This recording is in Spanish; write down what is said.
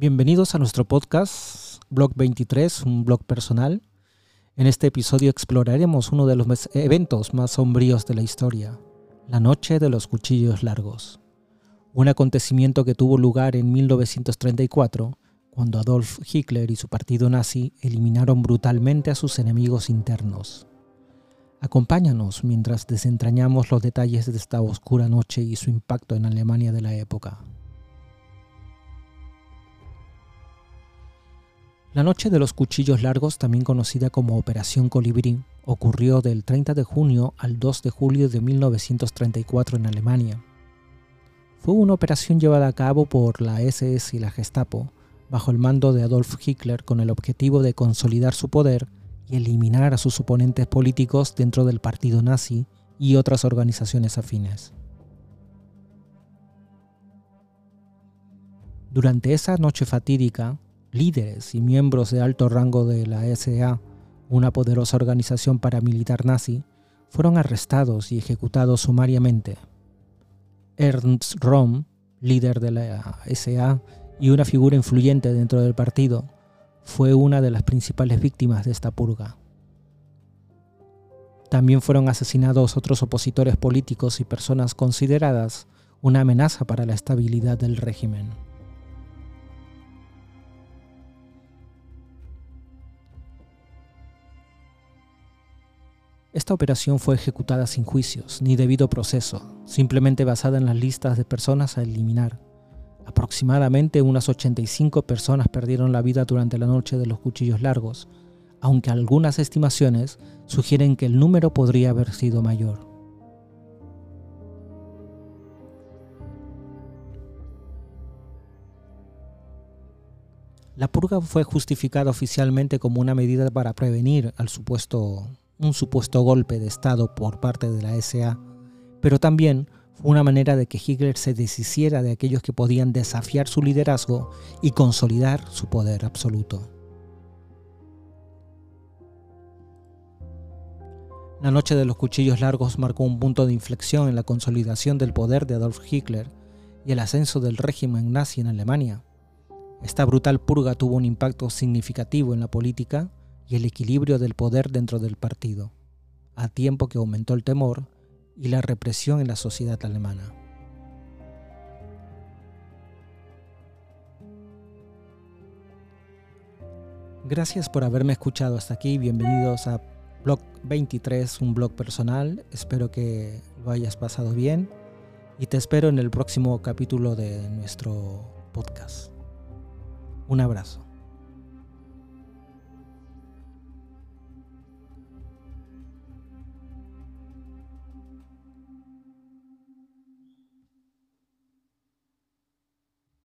Bienvenidos a nuestro podcast, Blog 23, un blog personal. En este episodio exploraremos uno de los eventos más sombríos de la historia, la Noche de los Cuchillos Largos, un acontecimiento que tuvo lugar en 1934, cuando Adolf Hitler y su partido nazi eliminaron brutalmente a sus enemigos internos. Acompáñanos mientras desentrañamos los detalles de esta oscura noche y su impacto en Alemania de la época. La noche de los cuchillos largos, también conocida como Operación Colibrí, ocurrió del 30 de junio al 2 de julio de 1934 en Alemania. Fue una operación llevada a cabo por la SS y la Gestapo, bajo el mando de Adolf Hitler con el objetivo de consolidar su poder y eliminar a sus oponentes políticos dentro del partido nazi y otras organizaciones afines. Durante esa noche fatídica, líderes y miembros de alto rango de la SA, una poderosa organización paramilitar nazi, fueron arrestados y ejecutados sumariamente. Ernst Röhm, líder de la SA y una figura influyente dentro del partido, fue una de las principales víctimas de esta purga. También fueron asesinados otros opositores políticos y personas consideradas una amenaza para la estabilidad del régimen. Esta operación fue ejecutada sin juicios ni debido proceso, simplemente basada en las listas de personas a eliminar Aproximadamente unas 85 personas perdieron la vida durante la noche de los cuchillos largos, aunque algunas estimaciones sugieren que el número podría haber sido mayor. La purga fue justificada oficialmente como una medida para prevenir al supuesto, un supuesto golpe de Estado por parte de la SA, pero también fue una manera de que Hitler se deshiciera de aquellos que podían desafiar su liderazgo y consolidar su poder absoluto. La noche de los cuchillos largos marcó un punto de inflexión en la consolidación del poder de Adolf Hitler y el ascenso del régimen nazi en Alemania. Esta brutal purga tuvo un impacto significativo en la política y el equilibrio del poder dentro del partido, a tiempo que aumentó el temor y la represión en la sociedad alemana. Gracias por haberme escuchado hasta aquí. Bienvenidos a Blog 23, un blog personal. Espero que lo hayas pasado bien y te espero en el próximo capítulo de nuestro podcast. Un abrazo.